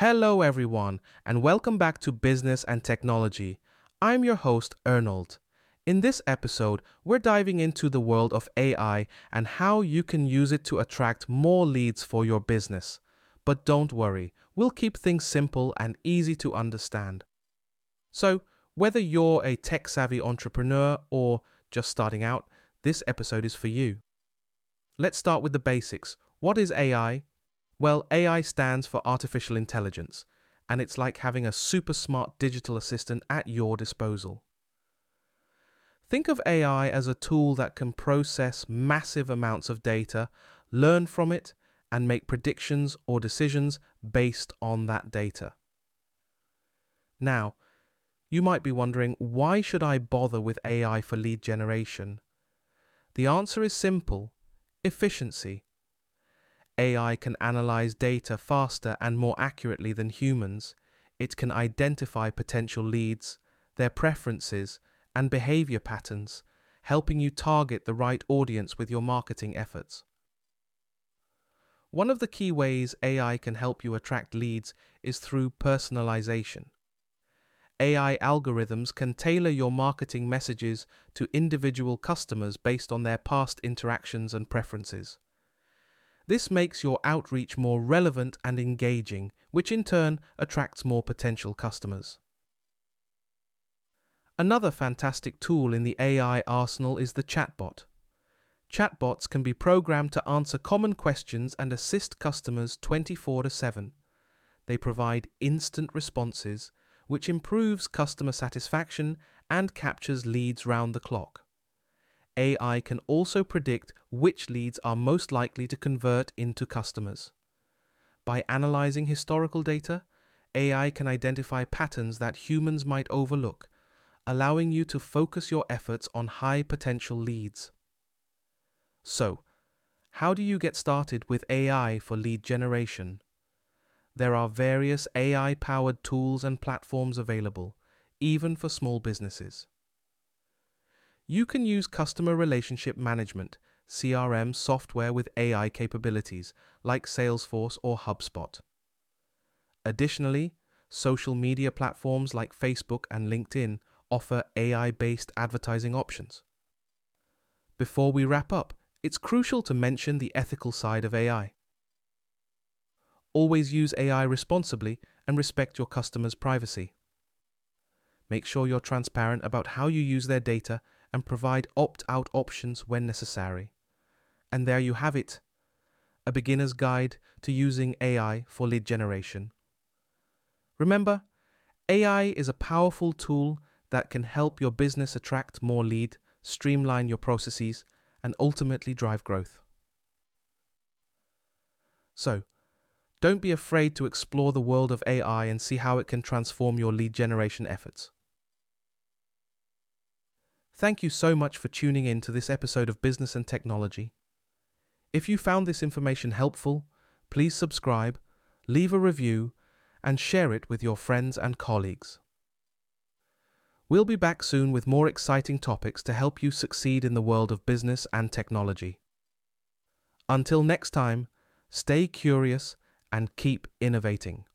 Hello, everyone, and welcome back to Business and Technology. I'm your host, Ernold. In this episode, we're diving into the world of AI and how you can use it to attract more leads for your business. But don't worry, we'll keep things simple and easy to understand. So, whether you're a tech savvy entrepreneur or just starting out, this episode is for you. Let's start with the basics. What is AI? Well, AI stands for artificial intelligence, and it's like having a super smart digital assistant at your disposal. Think of AI as a tool that can process massive amounts of data, learn from it, and make predictions or decisions based on that data. Now, you might be wondering why should I bother with AI for lead generation? The answer is simple efficiency. AI can analyze data faster and more accurately than humans. It can identify potential leads, their preferences, and behavior patterns, helping you target the right audience with your marketing efforts. One of the key ways AI can help you attract leads is through personalization. AI algorithms can tailor your marketing messages to individual customers based on their past interactions and preferences. This makes your outreach more relevant and engaging, which in turn attracts more potential customers. Another fantastic tool in the AI arsenal is the chatbot. Chatbots can be programmed to answer common questions and assist customers 24 7. They provide instant responses, which improves customer satisfaction and captures leads round the clock. AI can also predict which leads are most likely to convert into customers. By analyzing historical data, AI can identify patterns that humans might overlook, allowing you to focus your efforts on high potential leads. So, how do you get started with AI for lead generation? There are various AI powered tools and platforms available, even for small businesses. You can use customer relationship management, CRM software with AI capabilities like Salesforce or HubSpot. Additionally, social media platforms like Facebook and LinkedIn offer AI based advertising options. Before we wrap up, it's crucial to mention the ethical side of AI. Always use AI responsibly and respect your customers' privacy. Make sure you're transparent about how you use their data and provide opt out options when necessary. And there you have it a beginner's guide to using AI for lead generation. Remember, AI is a powerful tool that can help your business attract more lead, streamline your processes, and ultimately drive growth. So, don't be afraid to explore the world of AI and see how it can transform your lead generation efforts. Thank you so much for tuning in to this episode of Business and Technology. If you found this information helpful, please subscribe, leave a review, and share it with your friends and colleagues. We'll be back soon with more exciting topics to help you succeed in the world of business and technology. Until next time, stay curious and keep innovating.